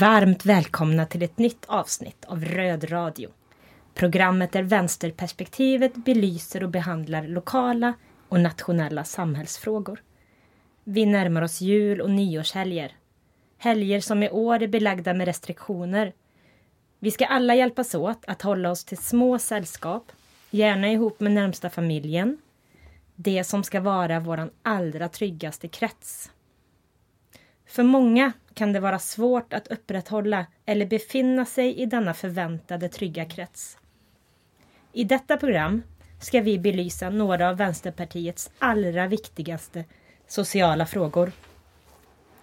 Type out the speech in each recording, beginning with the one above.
Varmt välkomna till ett nytt avsnitt av Röd Radio. Programmet där vänsterperspektivet belyser och behandlar lokala och nationella samhällsfrågor. Vi närmar oss jul och nyårshelger. Helger som i år är belagda med restriktioner. Vi ska alla hjälpas åt att hålla oss till små sällskap, gärna ihop med närmsta familjen. Det som ska vara vår allra tryggaste krets. För många kan det vara svårt att upprätthålla eller befinna sig i denna förväntade trygga krets. I detta program ska vi belysa några av Vänsterpartiets allra viktigaste sociala frågor.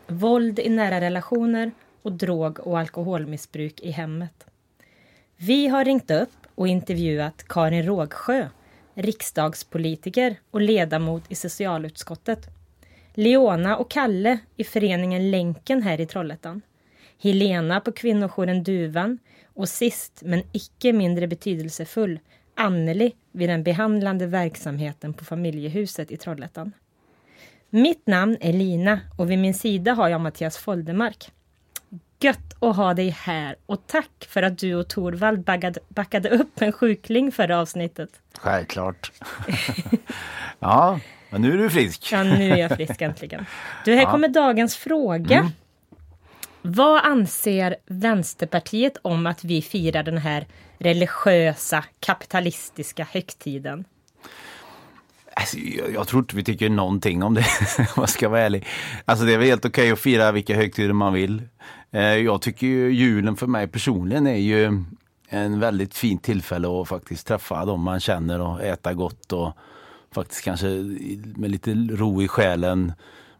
Våld i nära relationer och drog och alkoholmissbruk i hemmet. Vi har ringt upp och intervjuat Karin Rågsjö, riksdagspolitiker och ledamot i socialutskottet. Leona och Kalle i föreningen Länken här i Trollhättan. Helena på kvinnojouren Duvan och sist men icke mindre betydelsefull Anneli vid den behandlande verksamheten på familjehuset i Trollhättan. Mitt namn är Lina och vid min sida har jag Mattias Foldemark. Gött att ha dig här och tack för att du och Torvald backade, backade upp en sjukling förra avsnittet. Självklart. ja, men nu är du frisk. Ja, nu är jag frisk äntligen. Du, här ja. kommer dagens fråga. Mm. Vad anser Vänsterpartiet om att vi firar den här religiösa kapitalistiska högtiden? Alltså, jag, jag, tror inte vi tycker någonting om det, om jag ska vara ärlig. Alltså det är väl helt okej okay att fira vilka högtider man vill. Eh, jag tycker ju julen för mig personligen är ju en väldigt fint tillfälle att faktiskt träffa dem man känner och äta gott och faktiskt kanske med lite ro i själen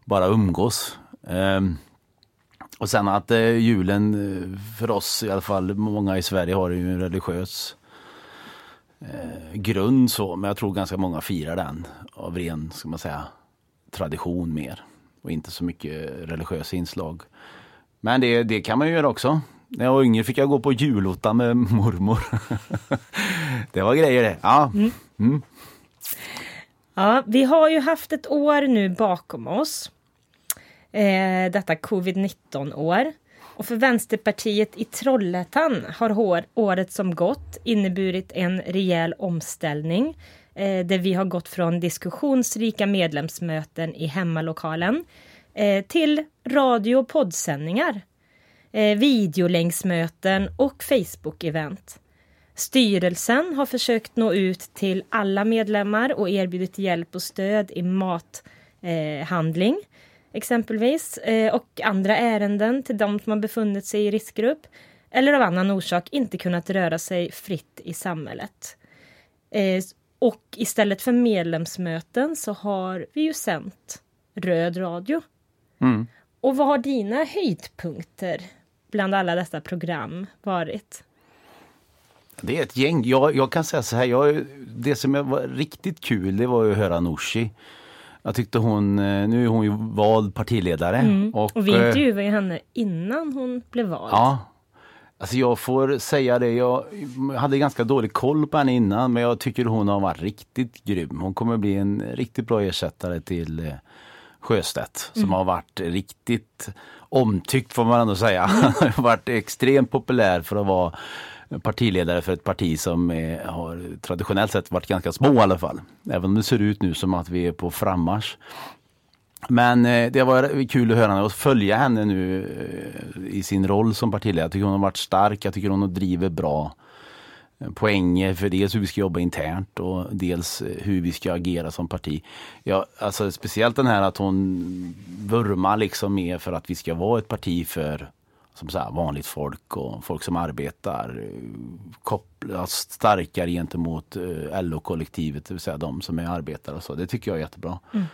bara umgås. Um, och sen att eh, julen eh, för oss i alla fall, många i Sverige har ju en religiös eh, grund så, men jag tror ganska många firar den av ren, ska man säga, tradition mer. Och inte så mycket religiösa inslag. Men det, det kan man ju göra också. När jag var yngre fick jag gå på julottan med mormor. det var grejer det. Ja. Mm. Mm ja, vi har ju haft ett år nu bakom oss eh, detta covid-19 år. Och för Vänsterpartiet i Trollhättan har året som gått inneburit en rejäl omställning eh, där vi har gått från diskussionsrika medlemsmöten i hemmalokalen eh, till radio och poddsändningar, eh, videolänksmöten och Facebook-event. Styrelsen har försökt nå ut till alla medlemmar och erbjudit hjälp och stöd i mathandling. Exempelvis eh, och andra ärenden till de som har befunnit sig i riskgrupp eller av annan orsak inte kunnat röra sig fritt i samhället. Eh, och istället för medlemsmöten så har vi ju sänt röd radio. Mm. Och vad har dina höjdpunkter bland alla dessa program varit? Det är ett gäng. Jag, jag kan säga så här, jag, det som var riktigt kul det var att höra Nooshi jag tyckte hon, eh, nu är hon ju vald partiledare. Mm. Och, och vi eh, intervjuade ju henne innan hon blev vald. Ja. Alltså jag får säga det, jag hade ganska dålig koll på henne innan men jag tycker hon har varit riktigt grym. Hon kommer bli en riktigt bra ersättare till eh, Sjöstedt som mm. har varit riktigt omtyckt får man ändå säga. Mm. har varit extremt populär för att vara partiledare för ett parti som är, har traditionellt sett varit ganska små i alla fall. Även om det ser ut nu som att vi är på frammarsch. Men eh, det var kul att höra henne och följa henne nu eh, i sin roll som partiledare. Jag tycker hon har varit stark, jag tycker hon driver bra eh, poänger för dels hur vi ska jobba internt och dels hur vi ska agera som parti. Ja, alltså speciellt den här att hon vurmar liksom mer för att vi ska vara ett parti för som så vanligt folk och folk som arbetar kopplas starkare gentemot eh, LO-kollektivet, det vill säga de som är arbetare och så. Det tycker jag är jättebra. Mm.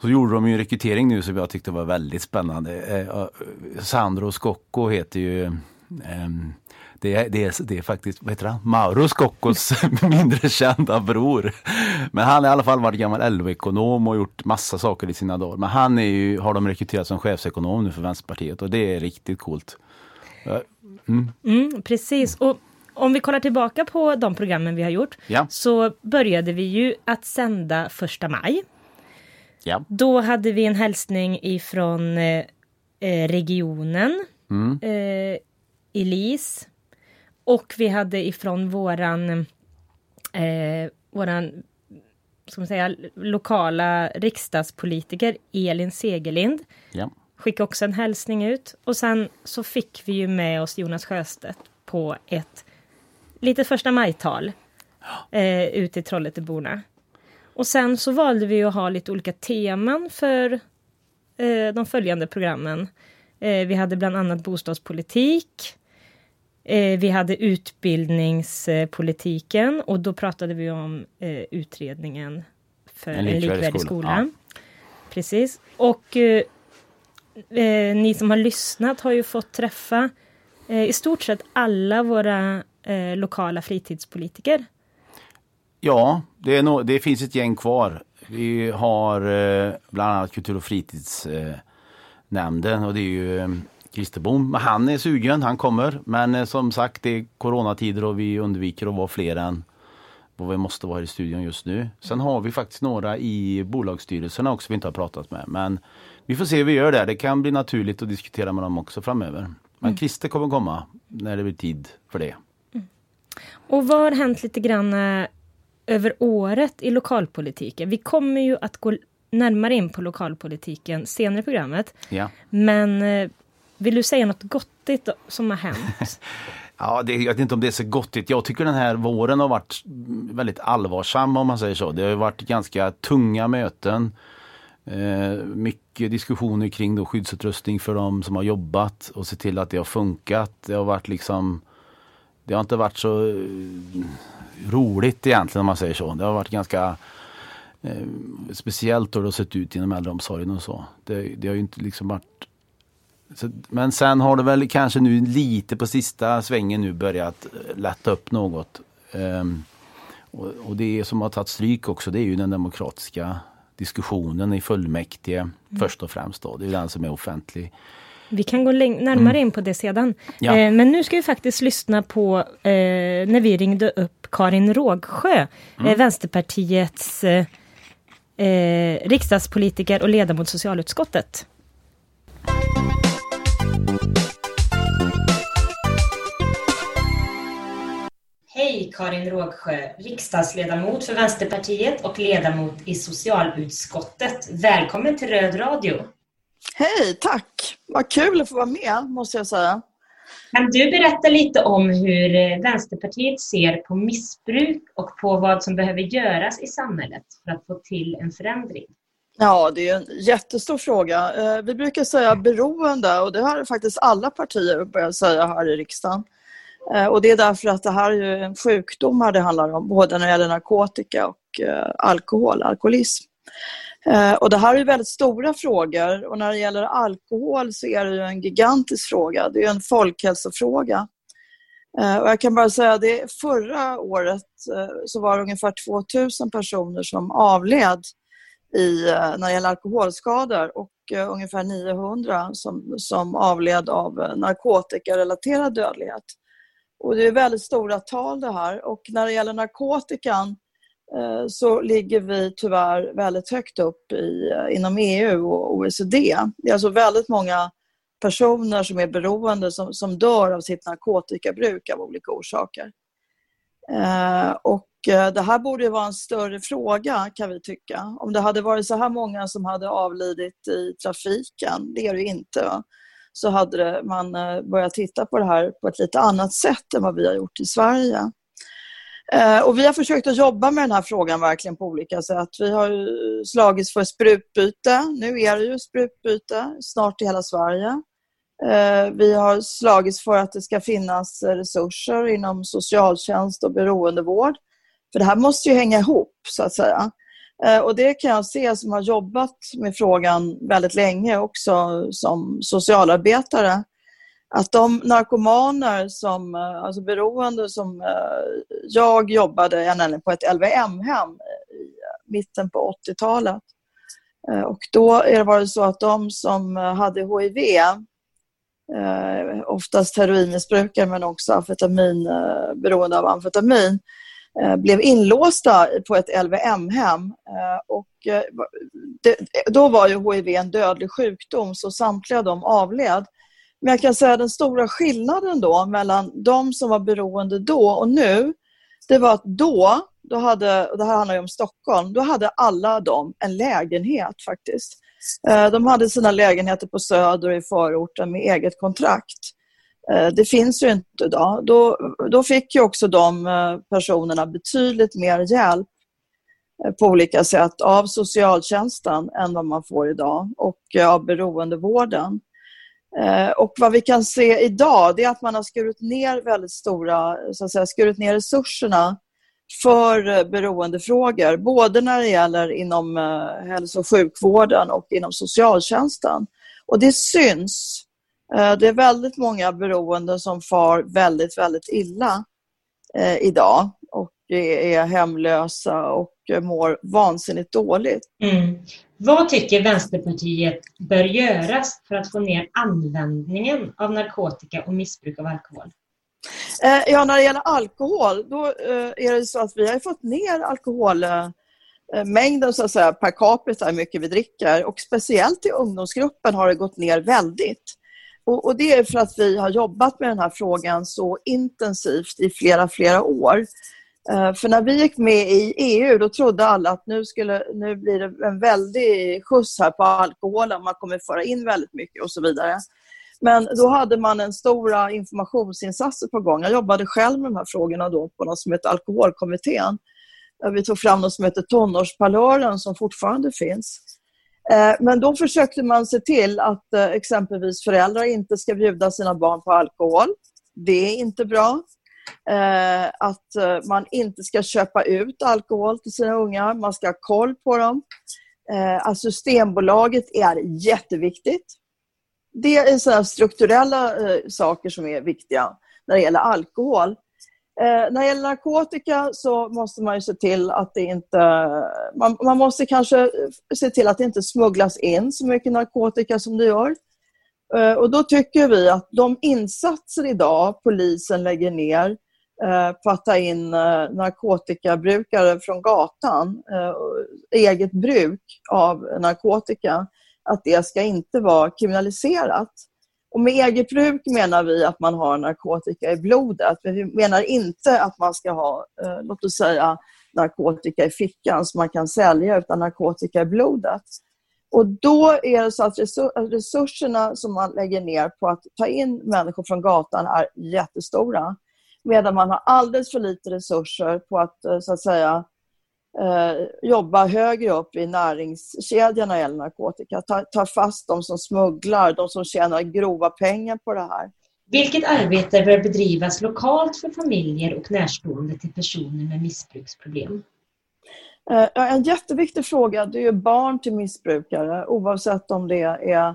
Så gjorde de ju en rekrytering nu som jag tyckte var väldigt spännande. Eh, Sandro Scocco heter ju ehm, det är, det, är, det är faktiskt, vad heter han? Mauro Scoccos mindre kända bror. Men han har i alla fall varit gammal LO-ekonom och gjort massa saker i sina dagar. Men han är ju, har de rekryterat som chefsekonom nu för Vänsterpartiet och det är riktigt coolt. Mm. Mm, precis. Och om vi kollar tillbaka på de programmen vi har gjort ja. så började vi ju att sända första maj. Ja. Då hade vi en hälsning ifrån eh, eh regionen mm. eh, Elise. Och vi hade ifrån våran, eh, våran ska man säga, lokala riksdagspolitiker Elin Segerlind. Ja. Skickade också en hälsning ut. Och sen så fick vi ju med oss Jonas Sjöstedt på ett litet första majtal eh, ut till Trollhätteborna. Och sen så valde vi att ha lite olika teman för eh, de följande programmen. Eh, vi hade bland annat bostadspolitik. Eh, vi hade utbildningspolitiken och då pratade vi om eh, utredningen för en likvärdig, en likvärdig skola. Ja. Precis. Och eh, eh, ni som har lyssnat har ju fått träffa i stort sett alla våra lokala fritidspolitiker. Ja, det, no det, finns ett gäng kvar. Vi har eh, bland annat kultur och fritidsnämnden eh, och det är ju eh, Christer Bom. Han är sugen, han kommer. Men eh, som sagt, det är coronatider och vi undviker att vara fler än vad vi måste vara i studion just nu. Sen har vi faktiskt några i bolagsstyrelserna också vi inte har pratat med. Men vi får se hur vi gör det. Det kan bli naturligt att diskutera med dem också framöver. Men mm. Christer kommer komma när det blir tid för det. Mm. Och vad har hänt lite grann eh, över året i lokalpolitiken? Vi kommer ju att gå närmare in på lokalpolitiken senare i programmet. Ja. Men eh, vill du säga något gottigt som har hänt? Ja, det, jag vet inte om det är så gottigt. Jag tycker den här våren har varit väldigt allvarsam om man säger så. Det har varit ganska tunga möten. Eh, mycket diskussioner kring då skyddsutrustning för de som har jobbat och se till att det har funkat. Det har varit liksom Det har inte varit så eh, roligt egentligen om man säger så. Det har varit ganska eh, Speciellt då det har sett ut inom äldreomsorgen och så. Det, det har ju inte liksom varit så, men sen har det väl kanske nu lite på sista svängen nu börjat eh, lätta upp något. Um, och, och, det som har tagit stryk också det är ju den demokratiska diskussionen i fullmäktige mm. först och främst. Då. Det är den som är offentlig. Vi kan gå närmare mm. in på det sedan. Ja. Eh, men nu ska vi faktiskt lyssna på eh, när vi ringde upp Karin Rågsjö, mm. eh, Vänsterpartiets eh, eh, riksdagspolitiker och ledamot socialutskottet. Hej Karin Rågsjö, riksdagsledamot för Vänsterpartiet och ledamot i socialutskottet. Välkommen till Röd Radio. Hej, tack! Vad kul att få vara med, måste jag säga. Kan du berätta lite om hur eh, Vänsterpartiet ser på missbruk och på vad som behöver göras i samhället för att få till en förändring? Ja, det är en jättestor fråga. Eh, vi brukar säga beroende och det har faktiskt alla partier börjat säga här i riksdagen. Eh, och det är därför att det här är en sjukdomar det handlar om, både när det gäller narkotika och eh, alkohol, alkoholism. Eh, och det här är väldigt stora frågor och när det gäller alkohol så är det en gigantisk fråga. Det är en folkhälsofråga. Och jag kan bara säga att förra året så var det ungefär 2000 personer som avled i, när det gäller alkoholskador och ungefär 900 som, som avled av narkotikarelaterad dödlighet. Och det är väldigt stora tal det här och när det gäller narkotikan eh, så ligger vi tyvärr väldigt högt upp i, eh, inom EU och OECD. Det är alltså väldigt många personer som är beroende som, som dör av sitt narkotikabruk av olika orsaker. Eh, och eh, det här borde vara en större fråga kan vi tycka. Om det hade varit så här många som hade avlidit i trafiken, det är det inte, så hade man eh, börjat titta på det här på ett lite annat sätt än vad vi har gjort i Sverige. Eh, och vi har försökt att jobba med den här frågan verkligen på olika sätt. Vi har slagits för sprutbyte. Nu är det ju sprutbyte snart i hela Sverige. Eh, vi har slagits för att det ska finnas resurser inom socialtjänst och beroendevård. För det här måste ju hänga ihop, så att säga. Eh, och det kan jag se som har jobbat med frågan väldigt länge också som socialarbetare att de narkomaner som, eh, alltså beroende som eh, jag jobbade på ett LVM-hem i mitten på 80-talet. Och då var det så att de som hade HIV, oftast heroinmissbrukare men också amfetamin, beroende av amfetamin, Eh, blev inlåsta på ett LVM-hem. Eh, och eh, då var ju HIV en dödlig sjukdom så samtliga de avled. Men jag kan säga den stora skillnaden då mellan de som var beroende då och nu, det var att då, då hade, och det här handlar ju om Stockholm, då hade alla de en lägenhet faktiskt. De hade sina lägenheter på Söder i förorten med eget kontrakt. Eh, det finns ju inte idag. Då, då fick ju också de eh, personerna betydligt mer hjälp eh, på olika sätt av socialtjänsten än vad man får idag och av beroendevården. Och vad vi kan se idag det är att man har skurit ner väldigt stora, så att säga, skurit ner resurserna för beroendefrågor, både när det gäller inom hälso och sjukvården och inom socialtjänsten. Och det syns det är väldigt många beroende som far väldigt, väldigt illa eh, idag och är hemlösa och mår vansinnigt dåligt. Mm. Vad tycker Vänsterpartiet bör göras för att få ner användningen av narkotika och missbruk av alkohol? Eh, ja, när det gäller alkohol, då är det så att vi har fått ner alkoholmängden så att säga, per capita, hur mycket vi dricker. Och speciellt i ungdomsgruppen har det gått ner väldigt. Och, och, det är för att vi har jobbat med den här frågan så intensivt i flera, flera år. Eh, för när vi gick med i EU då trodde alla att nu, skulle, nu blir det en väldig skjuts här på alkoholen, man kommer föra in väldigt mycket och så vidare. Men då hade man en stora informationsinsatser på gång. Jag jobbade själv med de här frågorna då på något som heter Alkoholkommittén. Eh, vi tog fram något som heter Tonårsparlören som fortfarande finns. Eh, men då försökte man se till att eh, exempelvis föräldrar inte ska bjuda sina barn på alkohol. Det är inte bra. Eh, att man inte ska köpa ut alkohol till sina ungar. Man ska ha koll på dem. Att Systembolaget är jätteviktigt. Det är sådana strukturella saker som är viktiga när det gäller alkohol. Eh, när det gäller narkotika så måste man ju se till att det inte... Man, man, måste kanske se till att det inte smugglas in så mycket narkotika som det gör. Eh, och då tycker vi att de insatser idag polisen lägger ner eh, på att ta in eh, narkotikabrukare från gatan, eh, eget bruk av narkotika, att det ska inte vara kriminaliserat. Och med eget bruk menar vi att man har narkotika i blodet. Men vi menar inte att man ska ha, eh, låt oss säga, narkotika i fickan som man kan sälja, utan narkotika i blodet. Och då är det så att resurserna som man lägger ner på att ta in människor från gatan är jättestora. Medan man har alldeles för lite resurser på att, eh, så att säga, eh, jobba högre upp i näringskedjan när det gäller narkotika. Ta, ta fast de som smugglar, de som tjänar grova pengar på det här. Vilket arbete bör bedrivas lokalt för familjer och närstående till personer med missbruksproblem? Eh, en jätteviktig fråga det är barn till missbrukare oavsett om det är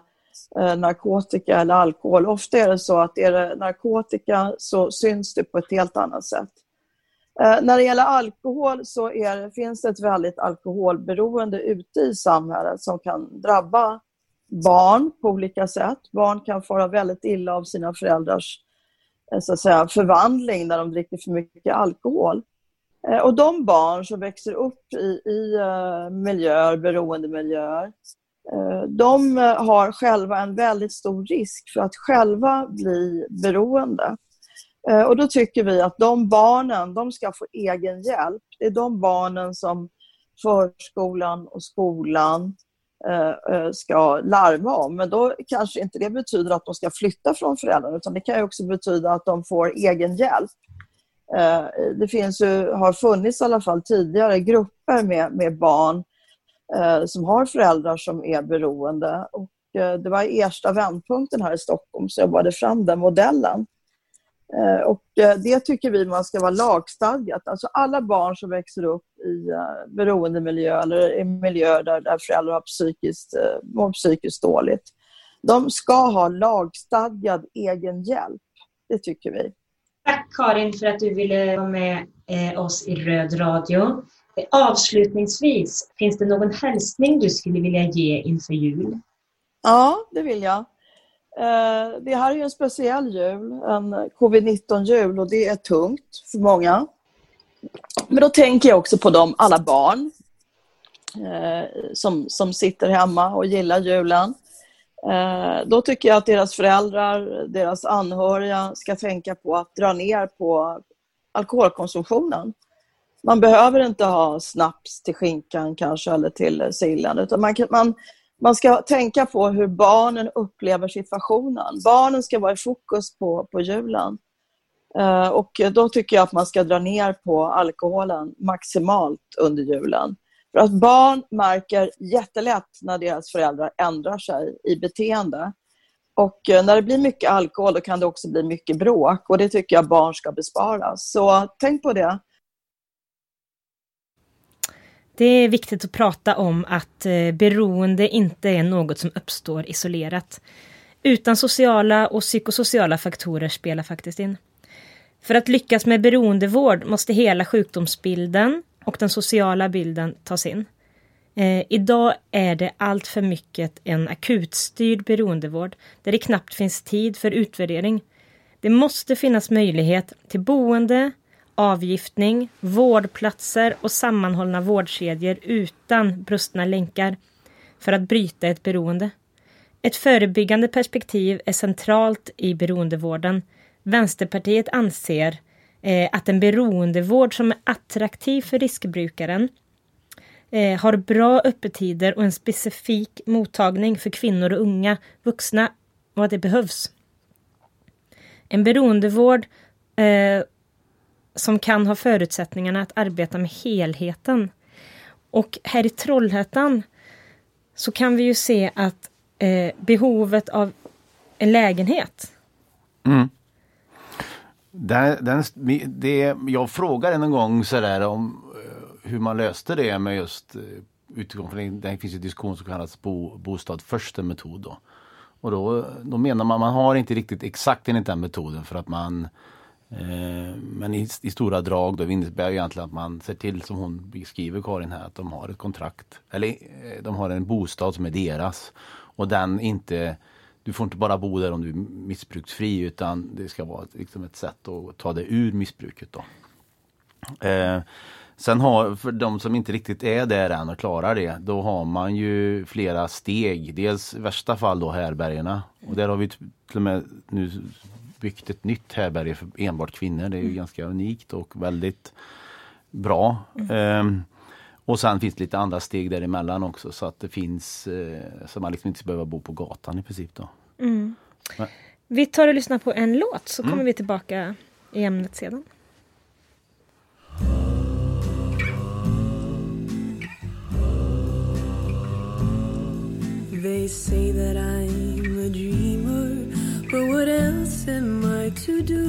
eh, narkotika eller alkohol. Ofta är det så att är det narkotika så syns det på ett helt annat sätt. Eh, när det gäller alkohol så är, finns det ett väldigt alkoholberoende ute i samhället som kan drabba barn på olika sätt. Barn kan fara väldigt illa av sina föräldrars eh, så att säga, förvandling när de dricker för mycket alkohol. Eh, och de barn som växer upp i, i eh, miljöer, beroendemiljöer, de har själva en väldigt stor risk för att själva bli beroende. Eh, och då tycker vi att de barnen, de ska få egen hjälp. Det är de barnen som förskolan och skolan eh, eh, ska larma om. Men då kanske inte det betyder att de ska flytta från föräldrarna utan det kan också betyda att de får egen hjälp. Det finns ju, har funnits i alla fall tidigare grupper med, med barn som har föräldrar som är beroende. Och det var i Ersta vändpunkten här i Stockholm som jobbade fram den modellen. Eh, och eh, det tycker vi man ska vara lagstadgat. Alltså alla barn som växer upp i eh, beroendemiljö eller i miljöer där, där föräldrar har psykiskt, mår psykiskt dåligt. De ska ha lagstadgad egen hjälp. Det tycker vi. Tack Karin för att du ville vara med oss i Röd radio. Avslutningsvis, finns det någon hälsning du skulle vilja ge inför jul? Ja, det vill jag. Eh, det här är en speciell jul, en covid-19-jul och det är tungt för många. Men då tänker jag också på dem, alla barn eh, som, som sitter hemma och gillar julen. Eh, då tycker jag att deras föräldrar, deras anhöriga ska tänka på att dra ner på alkoholkonsumtionen. Man behöver inte ha snaps till skinkan kanske eller till sillen utan man, man, man ska tänka på hur barnen upplever situationen. Barnen ska vara i fokus på, på julen. Eh, och då tycker jag att man ska dra ner på alkoholen maximalt under julen. För att barn märker jättelätt när deras föräldrar ändrar sig i beteende. Och eh, när det blir mycket alkohol då kan det också bli mycket bråk och det tycker jag barn ska besparas. Så tänk på det. Det är viktigt att prata om att eh, beroende inte är något som uppstår isolerat. Utan sociala och psykosociala faktorer spelar faktiskt in. För att lyckas med beroendevård måste hela sjukdomsbilden och den sociala bilden tas in. Eh, idag är det allt för mycket en akutstyrd beroendevård där det knappt finns tid för utvärdering. Det måste finnas möjlighet till boende, avgiftning, vårdplatser och sammanhållna vårdkedjor utan brustna länkar för att bryta ett beroende. Ett förebyggande perspektiv är centralt i beroendevården. Vänsterpartiet anser eh, att en beroendevård som är attraktiv för riskbrukaren eh, har bra öppettider och en specifik mottagning för kvinnor och unga vuxna och att det behövs. En beroendevård eh, som kan ha förutsättningarna att arbeta med helheten. Och här i Trollhättan så kan vi ju se att eh, behovet av en lägenhet. Mm. Den, den, det, jag frågade en gång sådär om eh, hur man löste det med just eh, utifrån för det finns en diskussion som kallas bo, bostad första metod. Då. Och då, då menar man man har inte riktigt exakt enligt den metoden för att man Eh, Eh, men i, i, stora drag då innebär det egentligen att man ser till som hon beskriver Karin här att de har ett kontrakt eller eh, de har en bostad som är deras och den inte du får inte bara bo där om du är missbruksfri utan det ska vara liksom ett sätt att ta dig ur missbruket. Då. Eh, sen har, för de som inte riktigt är där än och klarar det, då har man ju flera steg. Dels i värsta fall då härbärgena. och där har vi till och med nu byggt ett nytt härbärge för enbart kvinnor. Det är ju mm. ganska unikt och väldigt bra. Mm. Um, och sen finns det lite andra steg däremellan också så att det finns eh, så man liksom inte ska behöva bo på gatan i princip. Då. Mm. Vi tar och lyssnar på en låt så kommer mm. vi tillbaka i ämnet sedan. They say that I'm a dreamer But what else am I to do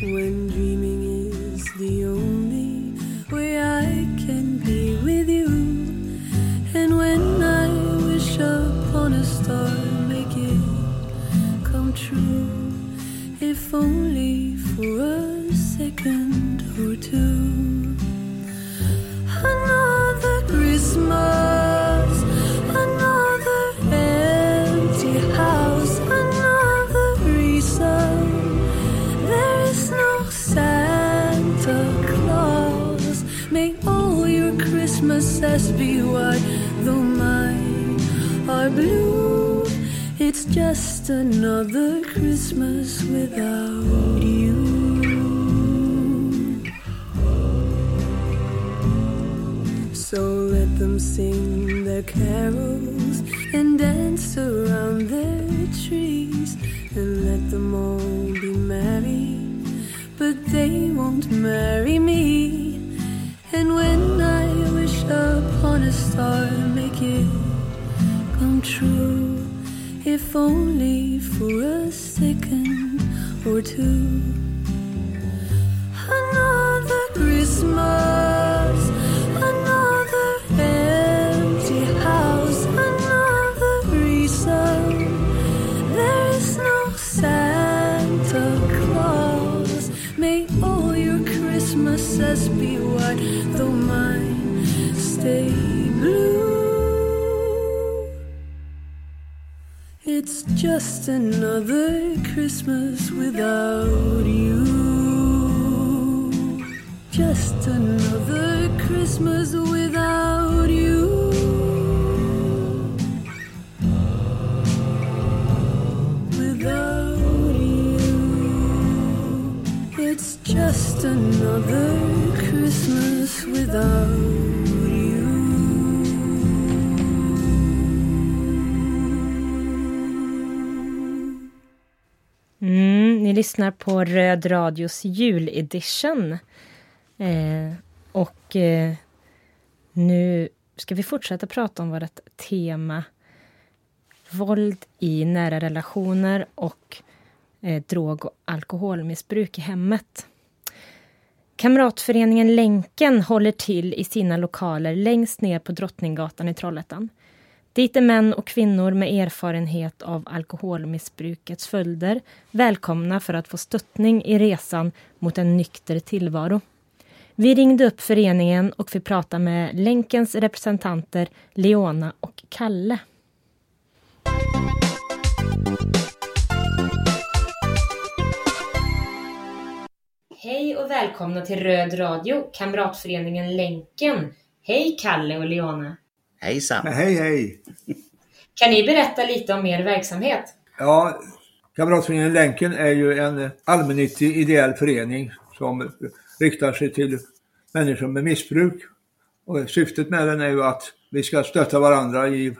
when dreaming is the only way I can be with you? And when I wish upon a star, make it come true, if only for a second or two. Christmases be white, though mine are blue. It's just another Christmas without you. So let them sing their carols and dance around their trees and let them all be merry, but they won't marry me. And when upon a star, make it come true, if only for a second or two. just another Christmas without you. Just another Christmas without you. Without you. It's just another Christmas without ni lyssnar på Röd Radios juledition. Eh, och eh, nu ska vi fortsätta prata om vårt tema våld i nära relationer och eh, drog och alkoholmissbruk i hemmet. Kamratföreningen Länken håller till i sina lokaler längst ner på Drottninggatan i Trollhättan. Dit är män och kvinnor med erfarenhet av alkoholmissbrukets följder välkomna för att få stöttning i resan mot en nykter tillvaro. Vi ringde upp föreningen och fick prata med Länkens representanter Leona och Kalle. Hej och välkomna till Röd Radio, Kamratföreningen Länken. Hej Kalle och Leona. Hejsan. Hej hej. Kan ni berätta lite om er verksamhet? Ja, Kamratföreningen Länken är ju en allmännyttig ideell förening som riktar sig till människor med missbruk. Och syftet med den är ju att vi ska stötta varandra i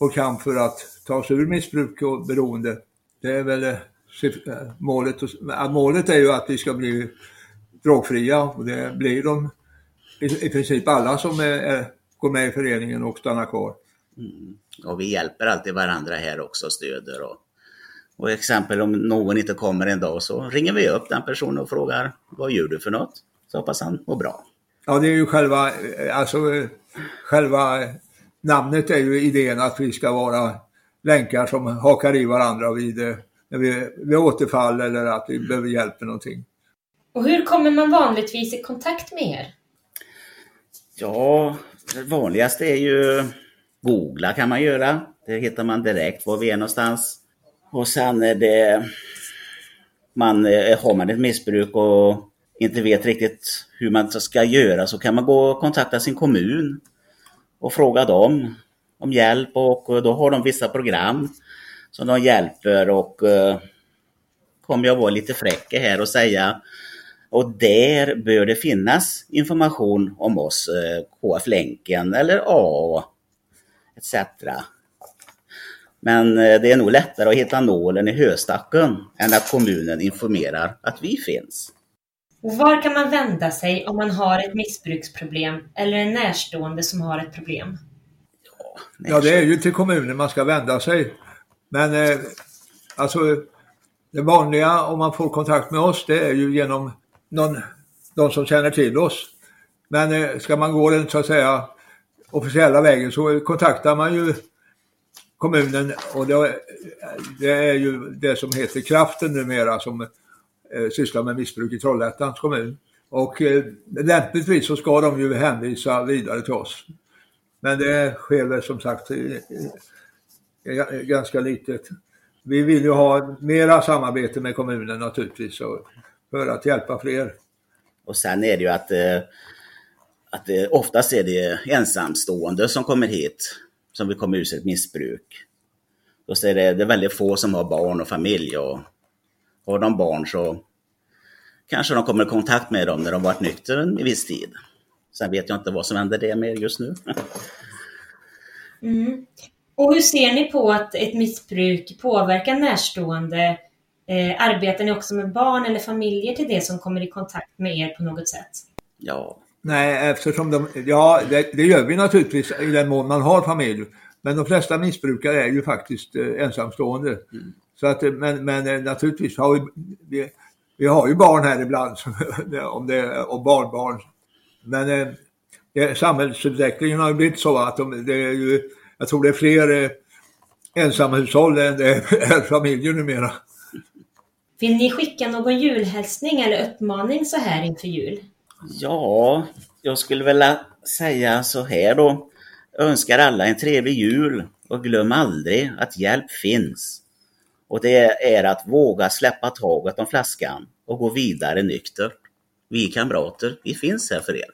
vår kamp för att ta oss ur missbruk och beroende. Det är väl Eh, målet, målet är ju att vi ska bli drogfria och det blir de i, i princip alla som är, går med i föreningen och stannar kvar. Mm. Och vi hjälper alltid varandra här också, stöder och, och exempel om någon inte kommer en dag så ringer vi upp den personen och frågar vad gör du för något? Så hoppas han mår bra. Ja, det är ju själva, alltså själva namnet är ju idén att vi ska vara länkar som hakar i varandra vid när vi, vi återfall eller att vi mm. behöver hjälp med någonting. Och hur kommer man vanligtvis i kontakt med er? Ja, det vanligaste är ju googla kan man göra. Det hittar man direkt var vi är någonstans. Och sen är det man, eh, har man ett missbruk och inte vet riktigt hur man ska göra så kan man gå och kontakta sin kommun och fråga dem om hjälp och då har de vissa program som de hjälper och eh, kommer jag vara lite fräck här och säga och där bör det finnas information om oss, uh, KF Länken eller A etc. Men uh, det är nog lättare att hitta nålen i höstacken än att kommunen informerar att vi finns. Och var kan man vända sig om man har ett missbruksproblem eller en närstående som har ett problem? Ja, ja det är ju till kommunen man ska vända sig. Men eh, alltså det vanliga om man får kontakt med oss det är ju genom någon, någon som känner till oss. Men eh, ska man gå den så att säga officiella vägen så kontaktar man ju kommunen och det, eh, det är ju det som heter Kraften numera som eh, sysslar med missbruk i Trollhättans kommun. Och eh, lämpligtvis så ska de ju hänvisa vidare till oss. Men det sker väl som sagt ganska litet. Vi vill ju ha mera samarbete med kommunen naturligtvis för att hjälpa fler. Och sen är det ju att, eh, att det, oftast är det ensamstående som kommer hit som vill komma ur sitt missbruk. Då är det, det är väldigt få som har barn och familj och har de barn så kanske de kommer i kontakt med dem när de varit nykter en viss tid. Sen vet jag inte vad som händer det med just nu. Mm. Och hur ser ni på att ett missbruk påverkar närstående? Eh, arbetar ni också med barn eller familjer till det som kommer i kontakt med er på något sätt? Ja. Nej, eftersom de, ja det, det gör vi naturligtvis i den mån man har familj. Men de flesta missbrukare är ju faktiskt eh, ensamstående. Mm. Så att, men, men eh, naturligtvis har vi, vi, vi, har ju barn här ibland, om det, och barnbarn. Men eh, samhällsutvecklingen har ju blivit så att de, det är ju jag tror det är fler eh, ensamhushåll än det är familjer numera. Vill ni skicka någon julhälsning eller uppmaning så här inför jul? Ja, jag skulle vilja säga så här då. önskar alla en trevlig jul och glöm aldrig att hjälp finns. Och det är att våga släppa taget om flaskan och gå vidare nykter. Vi kamrater, vi finns här för er.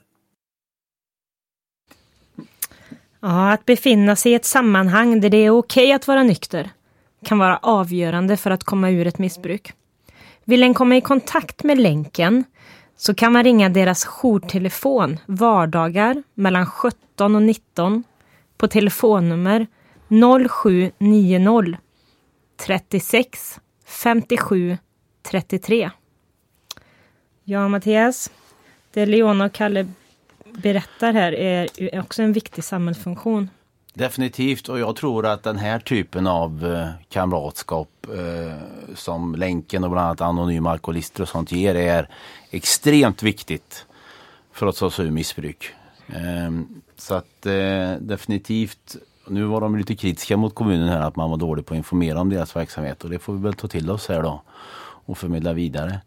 Ja, att befinna sig i ett sammanhang där det är okej att vara nykter kan vara avgörande för att komma ur ett missbruk. Vill en komma i kontakt med länken så kan man ringa deras jourtelefon vardagar mellan 17 och 19 på telefonnummer 0790 36 57 33. Ja, Mattias. Det Leona och Kalle berättar här är också en viktig samhällsfunktion. Definitivt och jag tror att den här typen av eh, kamratskap eh, som Länken och bland annat Anonyma Alkoholister och sånt ger är extremt viktigt för att ta sig ur missbruk. Eh, så att eh, definitivt, nu var de lite kritiska mot kommunen här att man var dålig på att informera om deras verksamhet och det får vi väl ta till oss här då och förmedla vidare.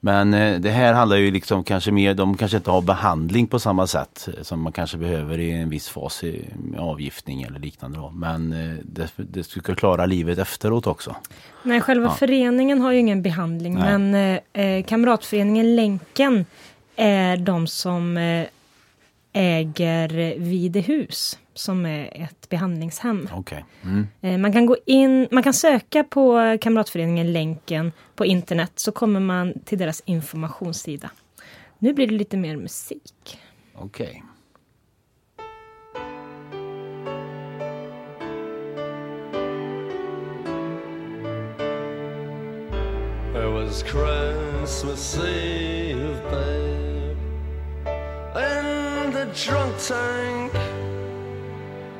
Men eh, det här handlar ju liksom kanske mer, de kanske inte har behandling på samma sätt som man kanske behöver i en viss fas med avgiftning eller liknande. Då. Men eh, det, det ska klara livet efteråt också. Nej, själva ja. föreningen har ju ingen behandling Nej. men eh, eh, Kamratföreningen Länken är de som eh, äger Videhus som är ett behandlingshem. Okay. Mm. Eh, man kan gå in, man kan söka på Kamratföreningen Länken på internet så kommer man till deras informationssida. Nu blir det lite mer musik. Okej. Okay. It was Christmas Eve, babe, in the drunk tank.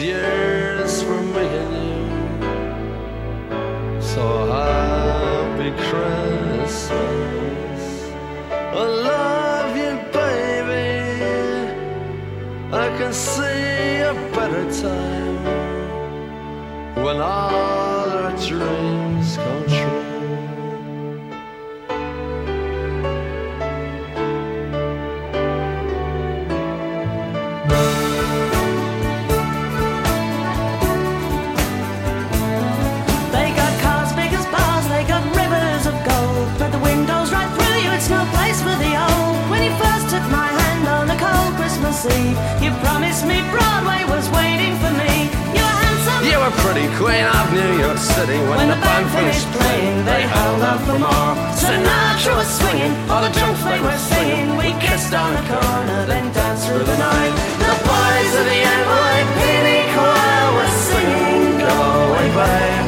year's for and you. So happy Christmas. I love you, baby. I can see a better time when all see. You promised me Broadway was waiting for me. You were handsome. You were pretty queen of New York City. When, when the band finished playing, they held out for more. Sinatra was swinging, all the drunks they were singing. We kissed on the corner, then danced through the night. The boys of the NYPD choir were singing, Go away, babe.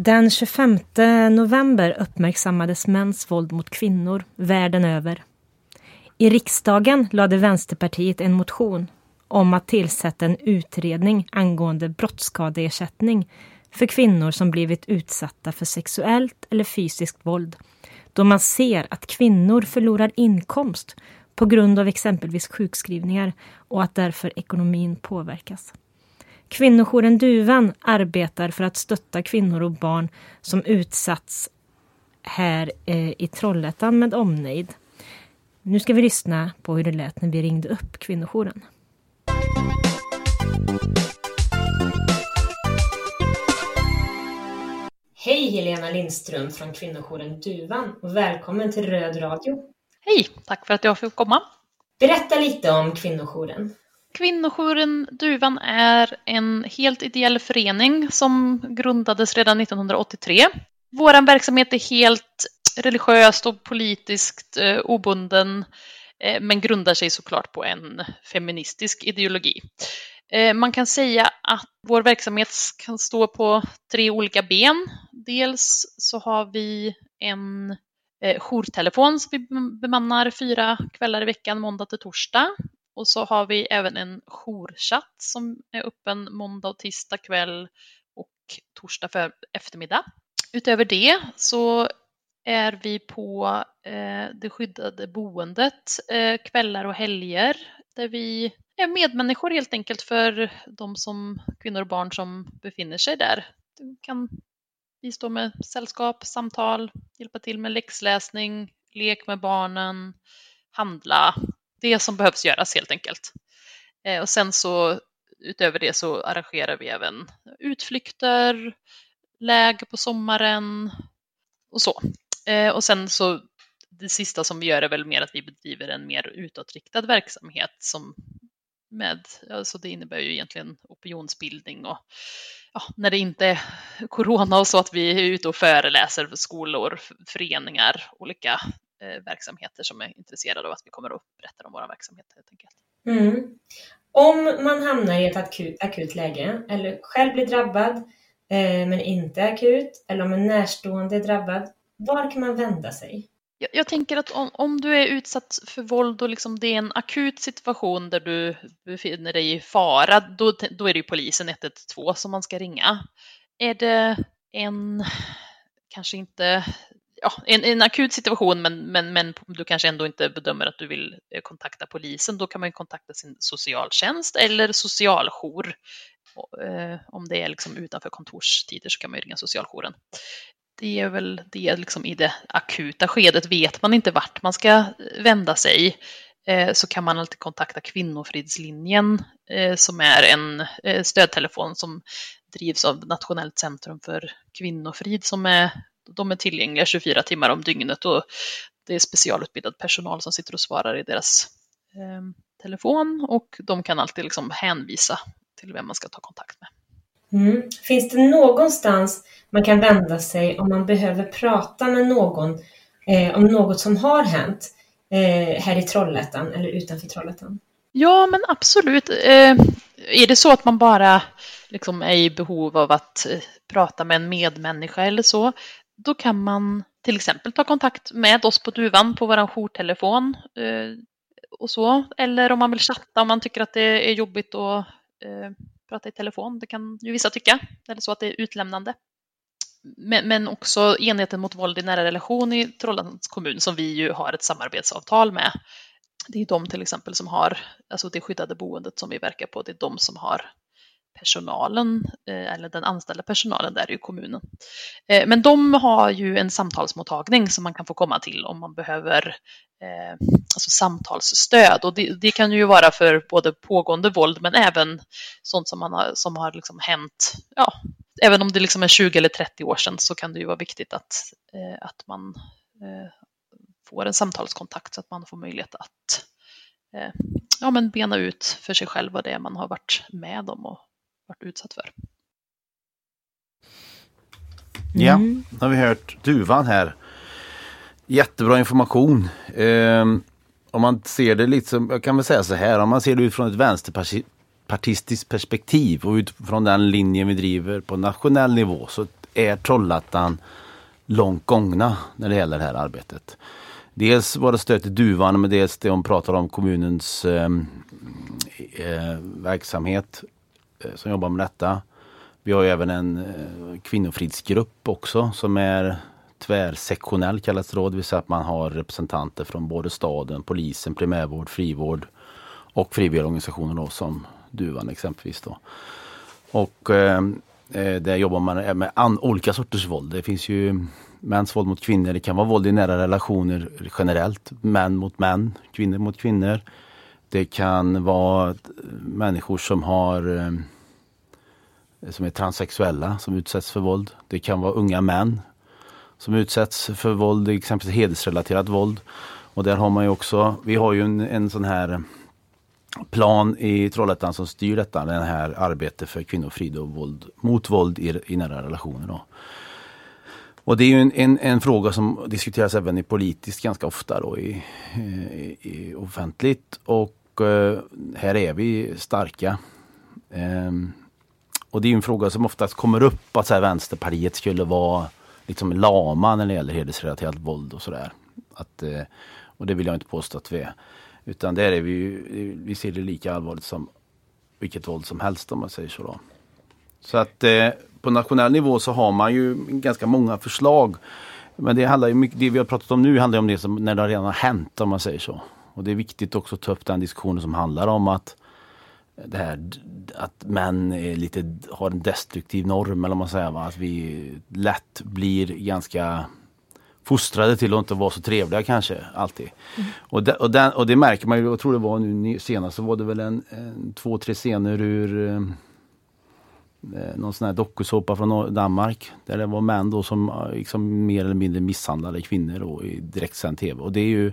Den 25 november uppmärksammades mäns våld mot kvinnor världen över. I riksdagen lade Vänsterpartiet en motion om att tillsätta en utredning angående brottsskadeersättning för kvinnor som blivit utsatta för sexuellt eller fysiskt våld då man ser att kvinnor förlorar inkomst på grund av exempelvis sjukskrivningar och att därför ekonomin påverkas. Kvinnojouren Duvan arbetar för att stötta kvinnor och barn som utsatts här eh, i Trollhättan med omnejd. Nu ska vi lyssna på hur det lät när vi ringde upp kvinnojouren. Hej Helena Lindström från kvinnojouren Duvan och välkommen till Röd Radio. Hej, tack för att jag fick komma. Berätta lite om kvinnojouren. Kvinnojouren Duvan är en helt ideell förening som grundades redan 1983. Vår verksamhet är helt religiöst och politiskt eh, obunden eh, men grundar sig såklart på en feministisk ideologi. Eh, man kan säga att vår verksamhet kan stå på tre olika ben. Dels så har vi en eh, jourtelefon som vi bemannar fyra kvällar i veckan, måndag till torsdag. Och så har vi även en jourchatt som är öppen måndag och tisdag kväll och torsdag för eftermiddag. Utöver det så är vi på eh, det skyddade boendet eh, kvällar och helger där vi är medmänniskor helt enkelt för de som, kvinnor och barn som befinner sig där. Du kan bistå med sällskap, samtal, hjälpa till med läxläsning, lek med barnen, handla, det som behövs göras helt enkelt. Eh, och sen så utöver det så arrangerar vi även utflykter, läger på sommaren och så. Eh, och sen så det sista som vi gör är väl mer att vi bedriver en mer utåtriktad verksamhet som med, alltså det innebär ju egentligen opinionsbildning och ja, när det inte är corona och så att vi är ute och föreläser för skolor, föreningar, olika verksamheter som är intresserade av att vi kommer att berätta om vår verksamhet helt enkelt. Mm. Om man hamnar i ett akut, akut läge eller själv blir drabbad eh, men inte akut eller om en närstående är drabbad, var kan man vända sig? Jag, jag tänker att om, om, du är utsatt för våld och liksom det är en akut situation där du befinner dig i fara, då, då är det ju polisen 112 som man ska ringa. Är det en, kanske inte, ja, en, en akut situation men, men, men du kanske ändå inte bedömer att du vill eh, kontakta polisen, då kan man kontakta sin socialtjänst eller socialjour. Eh, om det är liksom utanför kontorstider så kan man ringa socialjouren det är väl det liksom i det akuta skedet. Vet man inte vart man ska eh, vända sig eh, så kan man alltid kontakta Kvinnofridslinjen eh, som är en eh, stödtelefon som drivs av Nationellt centrum för kvinnofrid som är, de är tillgängliga 24 timmar om dygnet och det är specialutbildad personal som sitter och svarar i deras telefon och de kan alltid liksom hänvisa till vem man ska ta kontakt med. Mm. Finns det någonstans man kan vända sig om man behöver prata med någon eh, om något som har hänt eh, här i Trollhättan eller utanför Trollhättan? Ja, men absolut. Eh, är det så att man bara liksom är i behov av att eh, prata med en medmänniska eller så, då kan man till exempel ta kontakt med oss på Duvan på vår jourtelefon eh, och så. Eller om man vill chatta, om man tycker att det är jobbigt att eh, prata i telefon. Det kan ju vissa tycka, eller så att det är utlämnande. Men, men också enheten mot våld i nära relation i Trollhättans kommun som vi ju har ett samarbetsavtal med. Det är de till exempel som har, alltså det skyddade boendet som vi verkar på, det är de som har personalen, eh, eller den anställda personalen där i kommunen. Eh, men de har ju en samtalsmottagning som man kan få komma till om man behöver eh, alltså samtalsstöd. Och det, det, kan ju vara för både pågående våld men även sånt som, man har, som har liksom hänt, ja, även om det liksom är 20 eller 30 år sedan så kan det ju vara viktigt att, att man får en samtalskontakt så att man får möjlighet att ja, men bena ut för sig själv vad det är man har varit med om och varit utsatt för. Ja, mm. då har vi hört duvan här. Jättebra information. Eh, om man ser det lite som, jag kan väl säga så här, om man ser det utifrån ett vänsterpartistiskt perspektiv och utifrån den linjen vi driver på nationell nivå så är Trollhättan långt gångna när det gäller det här arbetet. Dels var det stöd till Duvan men dels det hon pratar om kommunens eh, eh, verksamhet Eh, som jobbar med detta. Vi har även en eh, kvinnofridsgrupp också som är tvärsektionell kallas det då, det vill säga att man har representanter från både staden, polisen, primärvård, frivård och frivilligorganisationer då, som Duvan exempelvis. Då. Och eh, eh där jobbar man med an, olika sorters våld. Det finns ju mäns våld mot kvinnor, det kan vara våld i nära relationer generellt, män mot män, kvinnor mot kvinnor. Det kan vara människor som har eh, som är transsexuella som utsätts för våld. Det kan vara unga män som utsätts för våld, exempelvis hedersrelaterat våld. Och där har man ju också, vi har ju en, en sån här plan i Trollhättan som styr detta, det här arbetet för kvinnofrid och våld, mot våld i, i nära relationer. Då. Och det är ju en, en, en, fråga som diskuteras även i politiskt ganska ofta då i, i, i offentligt och Eh, här är vi starka. Ehm, och det är en fråga som oftast kommer upp att så här, Vänsterpartiet skulle vara liksom lama när det gäller hedersrelaterat våld och sådär. Eh, och det vill jag inte påstå att vi är. Utan där är vi, vi ser det lika allvarligt som vilket våld som helst om man säger så. Då. Så att eh, på nationell nivå så har man ju ganska många förslag. Men det handlar ju mycket, det vi har pratat om nu handlar om det som när det redan har hänt om man säger så. Och det är viktigt också att ta upp den diskussionen som handlar om att det här att män är lite, har en destruktiv norm eller man säger, va? att vi lätt blir ganska fostrade till att inte vara så trevliga kanske alltid. Mm. Och, det, och, den, och, det märker man ju, jag tror det var nu senast så var det väl en, en två, tre scener ur eh, eh någon sån här dokusåpa från Danmark. Där det var män då som eh, liksom mer eller mindre misshandlade kvinnor då i direktsänd tv. Och det är ju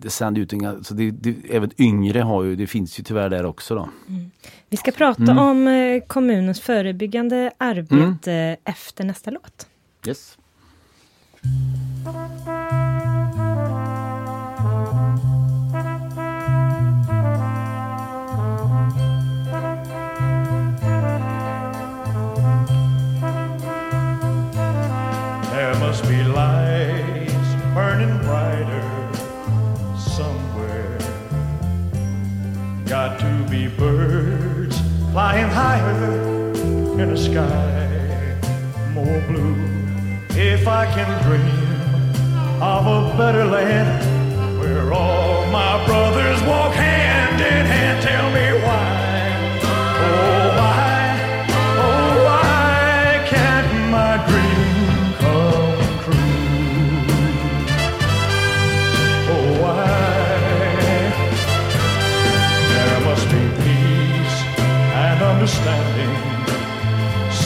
det sänder ut en, så det, det, även yngre har ju, det finns ju tyvärr där också då. Mm. Vi ska prata mm. om eh, kommunens förebyggande arbete mm. efter nästa låt. Yes. Flying higher in a sky more blue if I can dream of a better land where all my brothers walk hand in hand. Tell me why,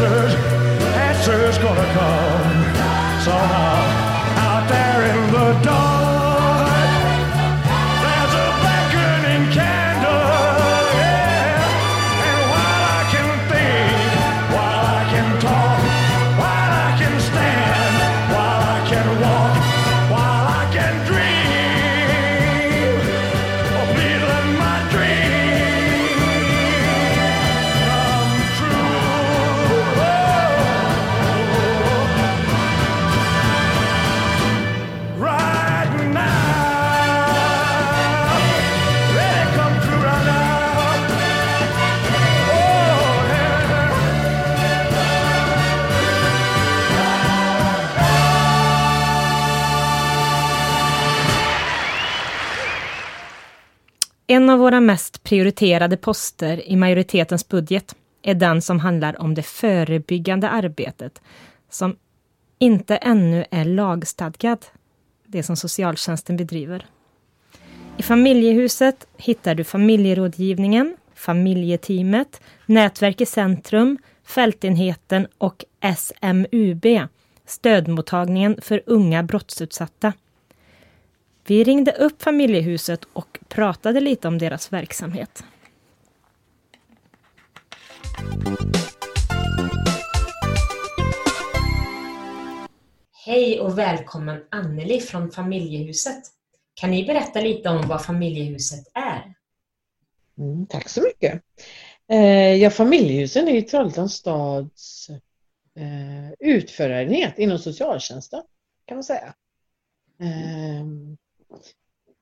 answers, answers gonna come somehow En av våra mest prioriterade poster i majoritetens budget är den som handlar om det förebyggande arbetet som inte ännu är lagstadgad, det som socialtjänsten bedriver. I familjehuset hittar du familjerådgivningen, familjeteamet, Nätverk i centrum, Fältenheten och SMUB, stödmottagningen för unga brottsutsatta. Vi ringde upp familjehuset och pratade lite om deras verksamhet. Hej och välkommen Anneli från Familjehuset. Kan ni berätta lite om vad Familjehuset är? Mm, tack så mycket. Eh, ja, Familjehusen är ju Trollhättans stads eh, utförarenhet inom socialtjänsten kan man säga. Eh,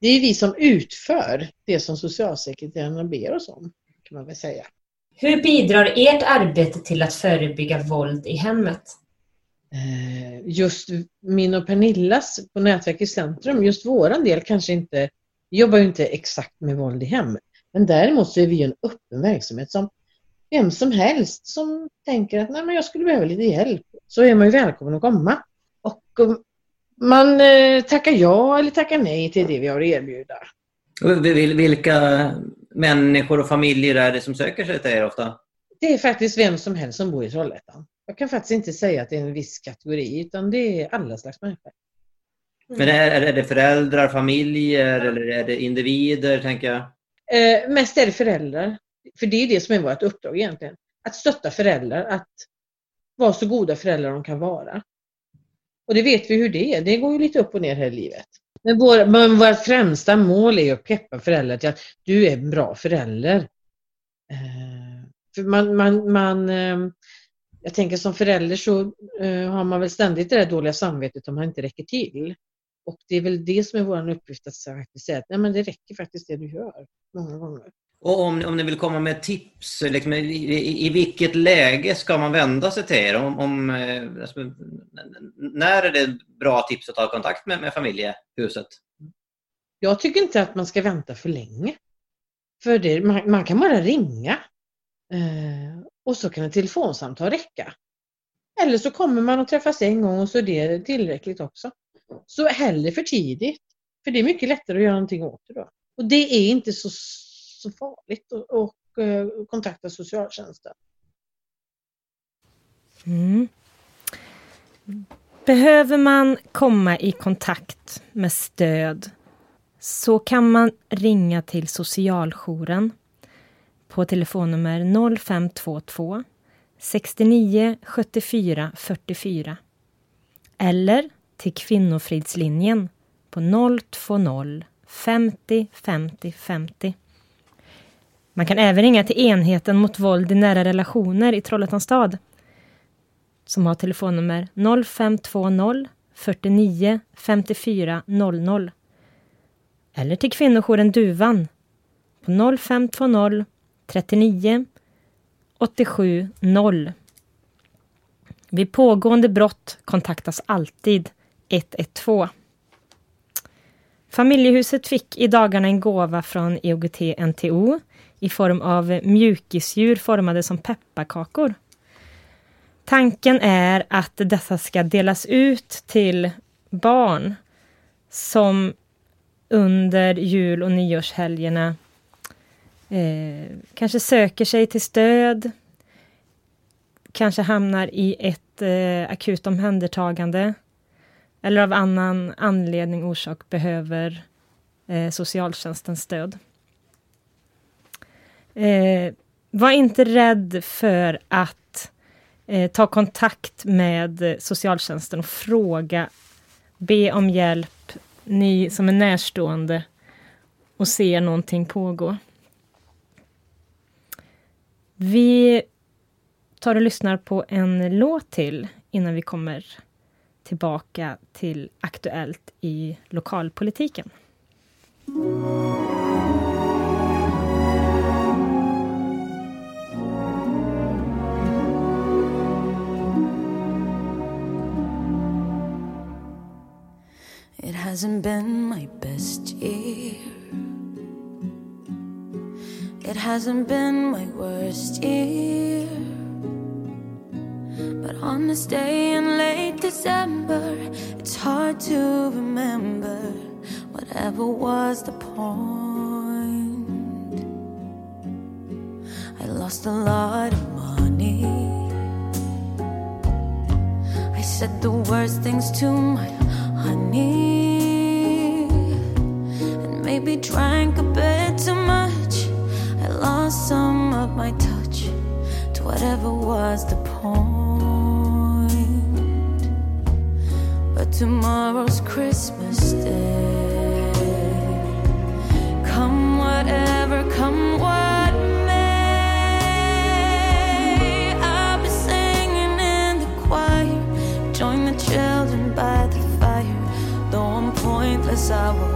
det är vi som utför det som socialsekreterarna ber oss om, kan man väl säga. Hur bidrar ert arbete till att förebygga våld i hemmet? Eh, just min och Pernillas på Nätverk i centrum, just våran del kanske inte, vi jobbar ju inte exakt med våld i hemmet, men däremot så är vi en öppen verksamhet som vem som helst som tänker att Nej, men jag skulle behöva lite hjälp, så är man ju välkommen att komma. Och man eh, tackar ja eller tackar nej till det vi har att erbjuda. Vilka människor och familjer är det som söker sig till er ofta? Det är faktiskt vem som helst som bor i Trollhättan. Jag kan faktiskt inte säga att det är en viss kategori utan det är alla slags människor. Mm. Men är, är det föräldrar, familjer eller är det individer, tänker jag? Eh, mest är det föräldrar. För det är det som är vårt uppdrag egentligen. Att stötta föräldrar, att vara så goda föräldrar de kan vara. Och det vet vi hur det är, det går ju lite upp och ner här i livet. Men, vår, men vårt främsta mål är att peppa föräldrar till att du är en bra förälder. Eh, för man, man, man, eh, jag tänker som förälder så eh, har man väl ständigt det där dåliga samvetet om man inte räcker till. Och det är väl det som är vår uppgift att säga att nej, men det räcker faktiskt det du gör många gånger. Och om, om ni vill komma med tips, liksom, i, i, i, vilket läge ska man vända sig till er? Om, om, eh, alltså, när är det bra tips att ta kontakt med, med familjehuset? Jag tycker inte att man ska vänta för länge. För det, man, man kan bara ringa. Eh, och så kan ett telefonsamtal räcka. Eller så kommer man och träffas en gång och så är det tillräckligt också. Så hellre för tidigt. För det är mycket lättare att göra någonting åt det då. Och det är inte så, så farligt och, och, eh, kontakta socialtjänsten. Mm. Behöver man komma i kontakt med stöd så kan man ringa till socialjouren på telefonnummer 0522 69 74 44 eller till Kvinnofridslinjen på 020 50 50 50. Man kan även ringa till enheten mot våld i nära relationer i Trollhättans stad som har telefonnummer 0520 49 54 00 eller till kvinnojouren Duvan på 0520 39 87 0. Vid pågående brott kontaktas alltid 112. Familjehuset fick i dagarna en gåva från IOGT-NTO i form av mjukisdjur formade som pepparkakor. Tanken är att dessa ska delas ut till barn som under jul och nyårshelgerna eh, kanske söker sig till stöd, kanske hamnar i ett eh, akut omhändertagande eller av annan anledning, orsak behöver eh, socialtjänstens stöd. Eh, var inte rädd för att eh, ta kontakt med socialtjänsten och fråga, be om hjälp, ni som är närstående och ser någonting pågå. Vi tar och lyssnar på en låt till innan vi kommer tillbaka till Aktuellt i lokalpolitiken. Hasn't been my best year. It hasn't been my worst year. But on this day in late December, it's hard to remember whatever was the point. I lost a lot of money. I said the worst things to my maybe drank a bit too much. I lost some of my touch to whatever was the point. But tomorrow's Christmas Day. Come whatever, come what may. I'll be singing in the choir, join the children by the fire. Though I'm pointless, I will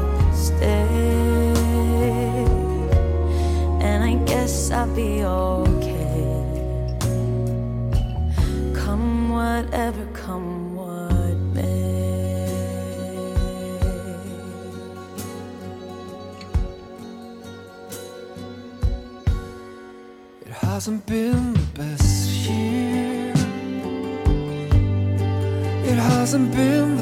I'll be okay. Come whatever, come what may. It hasn't been the best year. It hasn't been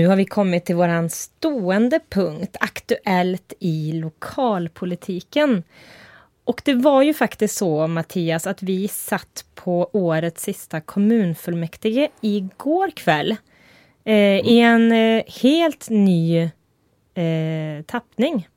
Nu har vi kommit till våran stående punkt, Aktuellt i lokalpolitiken. Och det var ju faktiskt så, Mattias, att vi satt på årets sista kommunfullmäktige igår kväll. Eh, I en eh, helt ny eh, tappning.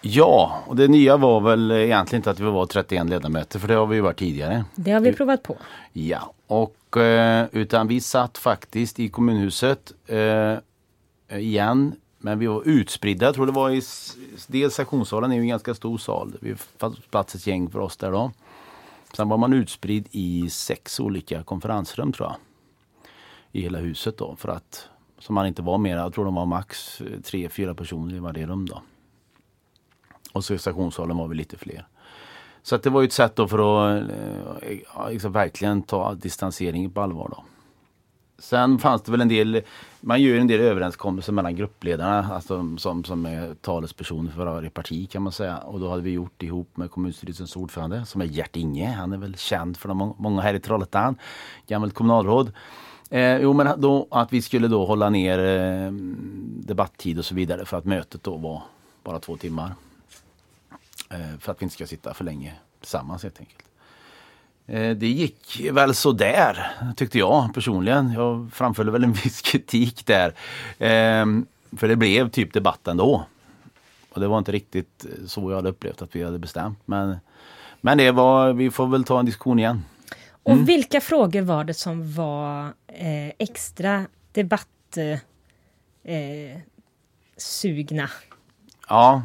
Ja, och det nya var väl egentligen inte att vi var 31 ledamöter för det har vi ju varit tidigare. Det har vi provat på. Ja, och eh, utan vi satt faktiskt i kommunhuset eh, igen. Men vi var utspridda, jag tror det var i dels sektionssalen är ju en ganska stor sal. Vi fanns plats ett gäng för oss där då. Sen var man utspridd i sex olika konferensrum tror jag. I hela huset då för att så man inte var mer, jag tror de var max eh, tre, fyra personer i varje rum då. Och så i stationssalen var vi lite fler. Så att det var ju ett sätt då för att eh, ja, liksom verkligen ta distanseringen på allvar. Då. Sen fanns det väl en del, man gör en del överenskommelser mellan gruppledarna, alltså som, som är talespersoner för varje parti kan man säga. Och då hade vi gjort ihop med kommunstyrelsens ordförande som är Gert Inge. Han är väl känd för de många här i Trollhättan, gammalt kommunalråd. Eh, jo men då att vi skulle då hålla ner eh, debatttid och så vidare för att mötet då var bara två timmar. Eh, för att vi inte ska sitta för länge tillsammans helt enkelt. Eh, Det gick väl så där tyckte jag personligen. Jag framförde väl en viss kritik där. Ehm, För det blev typ debatt ändå. Och det var inte riktigt så jag hade upplevt att vi hade bestämt. Men, men det var, vi får väl ta en diskussion igen. Och vilka frågor var det som var eh, extra debattsugna. Eh. Ja.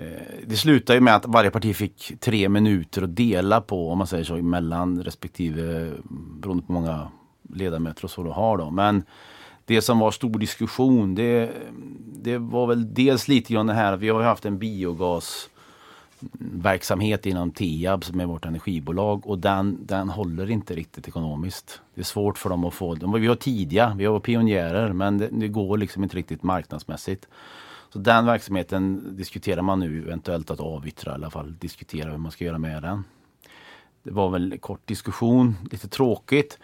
Eh, det slutade ju med att varje parti fick tre minuter att dela på om man säger så mellan respektive mm, beroende på hur många ledamöter och så du har då. Men det som var stor diskussion det, det var väl dels lite grann det här vi har haft en biogasverksamhet inom TIAB som är vårt energibolag och den, den håller inte riktigt ekonomiskt. Det är svårt för dem att få, vi var tidiga, vi var pionjärer men det, det går liksom inte riktigt marknadsmässigt. Så den verksamheten diskuterar man nu eventuellt att avyttra i alla fall, diskutera hur man ska göra med den. Det var väl kort diskussion, lite tråkigt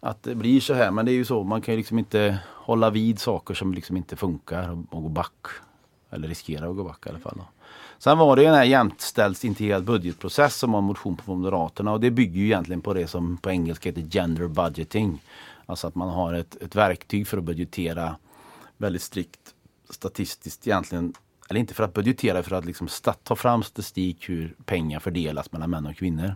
att det blir så här. Men det är ju så, man kan ju liksom inte hålla vid saker som liksom inte funkar och, och gå back. Eller riskera att gå back i alla fall. Då. Sen var det ju den här jämställdhetsintegrerad budgetprocess som var motion på Moderaterna och det bygger ju egentligen på det som på engelska heter gender budgeting. Alltså att man har ett, ett verktyg för att budgetera väldigt strikt statistiskt egentligen. Eller inte för att budgetera, för att liksom ta fram statistik hur pengar fördelas mellan män och kvinnor.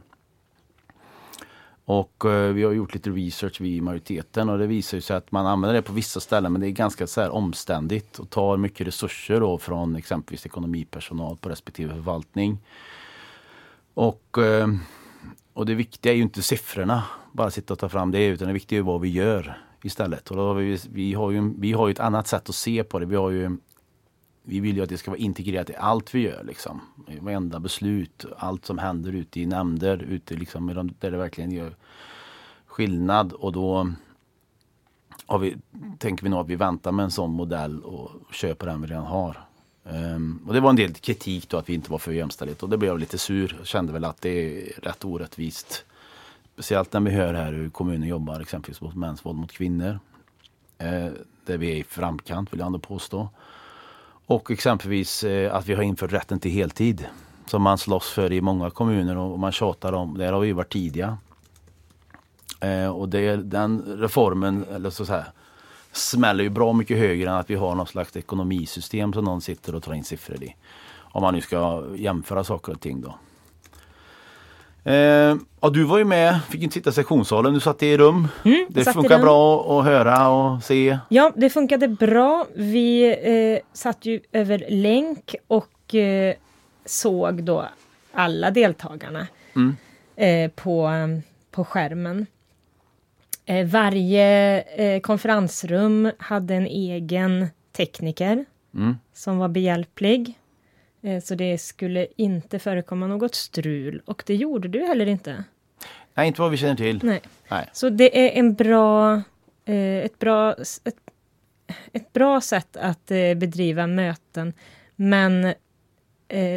Och eh, vi har gjort lite research vi i majoriteten och det visar sig att man använder det på vissa ställen men det är ganska så här omständigt och tar mycket resurser då från exempelvis ekonomipersonal på respektive förvaltning. Och, eh, och det viktiga är ju inte siffrorna, bara sitta och ta fram det, utan det viktiga är vad vi gör istället. Och då har vi, vi, har ju, vi har ju ett annat sätt att se på det. Vi har ju vi vill ju att det ska vara integrerat i allt vi gör. Liksom. I varenda beslut, allt som händer ute i nämnder, ute liksom, där det verkligen gör skillnad. Och då har vi, tänker vi nog att vi väntar med en sån modell och kör på den vi redan har. Um, och det var en del kritik då att vi inte var för jämställdhet och det blev jag lite sur. Jag kände väl att det är rätt orättvist. Speciellt när vi hör här hur kommunen jobbar exempelvis mot mäns våld mot kvinnor. Eh, där vi är i framkant vill jag ändå påstå. Och exempelvis eh, att vi har infört rätten till heltid. Som man slåss för i många kommuner och man tjatar om. Där har vi varit tidiga. Eh, och det, den reformen, eller så att säga, smäller ju bra mycket högre än att vi har något slags ekonomisystem som någon sitter och tar in siffror i. Om man nu ska jämföra saker och ting då. Eh, ja, du var ju med, fick inte sitta i sektionssalen, du satt i rum. Mm, det funkar bra att höra och se. Ja, det funkade bra. Vi eh, satt ju över länk och eh, såg då alla deltagarna mm. eh, på, på skärmen. Eh, varje eh, konferensrum hade en egen tekniker mm. som var behjälplig. Eh, så det skulle inte förekomma något strul och det gjorde du heller inte. Nej, inte vad vi känner till. Nej. Nej. Så det är en bra, eh, ett, bra, ett, ett bra sätt att eh, bedriva möten. Men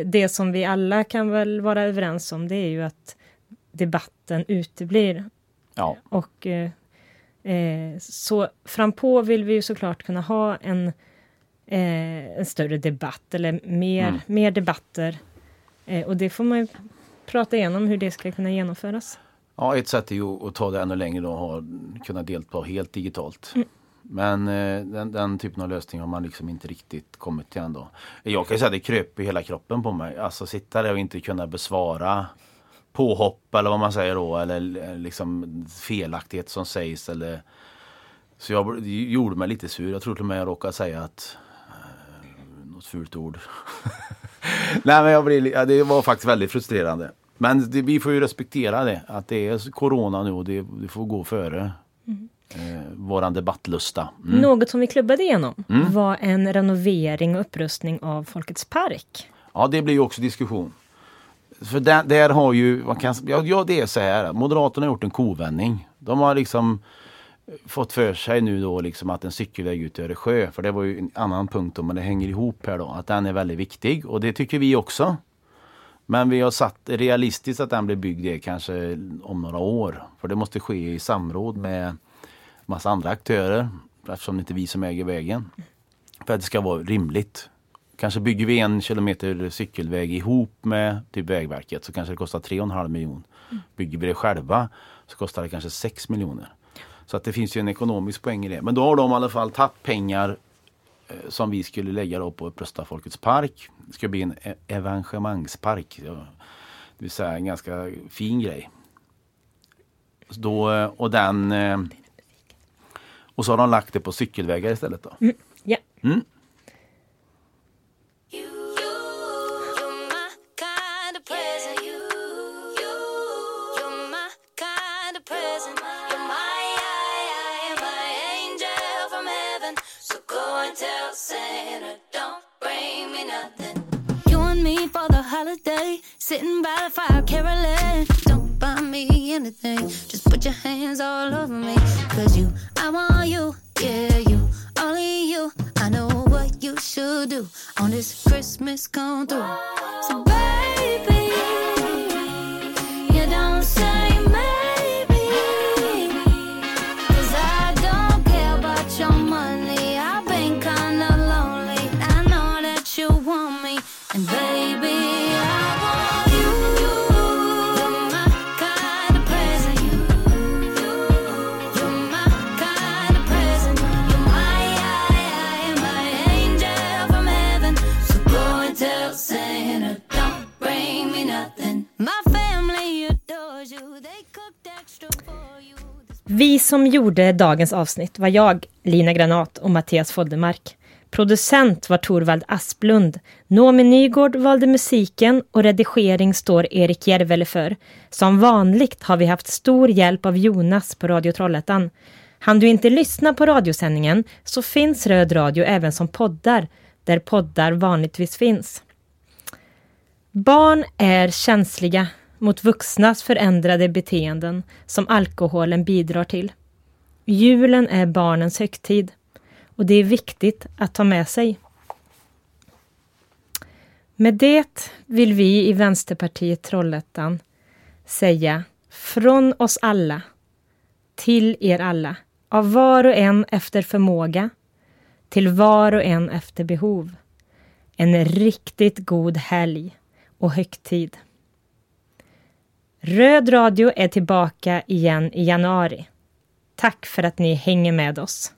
det som vi alla kan väl vara överens om det är ju att debatten uteblir. Ja. Och så frampå vill vi ju såklart kunna ha en eh, en större debatt eller mer, mm. mer debatter. Eh, och det får man ju prata igenom hur det ska kunna genomföras. Ja, ett sätt är ju att ta det ännu längre och ha, kunna delta helt digitalt. Mm. Men eh, den, den, typen av lösning har man liksom inte riktigt kommit till ändå. Jag kan ju säga att det kröp i hela kroppen på mig. Alltså sitta där och inte kunna besvara påhopp eller vad man säger då eller liksom felaktighet som sägs eller så jag gjorde mig lite sur. Jag tror till och med jag råkade säga att fult ord. Nej men jag blir, ja, det var faktiskt väldigt frustrerande. Men det, vi får ju respektera det, att det är corona nu och det, det får gå före mm. eh, våran debattlusta. Mm. Något som vi klubbade igenom mm. var en renovering och upprustning av Folkets park. Ja, det blir ju också diskussion. För där, där har ju, man kan, ja, ja det är så här, Moderaterna har gjort en kovändning. De har liksom fått för sig nu då liksom att en cykelväg ut i Öresjö, för det var ju en annan punkt då, men det hänger ihop här då, att den är väldigt viktig och det tycker vi också. Men vi har satt realistiskt att den blir byggd det kanske om några år. För det måste ske i samråd med massa andra aktörer eftersom det inte är vi som äger vägen. För att det ska vara rimligt. Kanske bygger vi en kilometer cykelväg ihop med typ Vägverket så kanske det kostar 3,5 miljoner. Bygger vi det själva så kostar det kanske 6 miljoner. Så att det finns ju en ekonomisk poäng i det. Men då har de i alla fall tagit pengar eh, som vi skulle lägga då på upprusta Folkets park. Det ska bli en e evenemangspark. Det vill säga en ganska fin grej. Då, eh, och den, eh, Och så har de lagt det på cykelvägar istället då. Mm. Ja. Mm. Holiday, sitting by the fire, caroling. Don't buy me anything, just put your hands all over me. Cause you, I want you, yeah, you, only you. I know what you should do on this Christmas come through. So, baby, som gjorde dagens avsnitt var jag, Lina Granat och Mattias Foldemark. Producent var Torvald Asplund. Noomi Nygård valde musiken och redigering står Erik Järvele för. Som vanligt har vi haft stor hjälp av Jonas på Radio Trollhättan. Han du inte lyssna på radiosändningen så finns Röd Radio även som poddar, där poddar vanligtvis finns. Barn är känsliga mot vuxnas förändrade beteenden som alkoholen bidrar till. Julen är barnens högtid och det är viktigt att ta med sig. Med det vill vi i Vänsterpartiet Trollhättan säga från oss alla till er alla, av var och en efter förmåga, till var och en efter behov. En riktigt god helg och högtid. Röd radio är tillbaka igen i januari. Tack för att ni hänger med oss.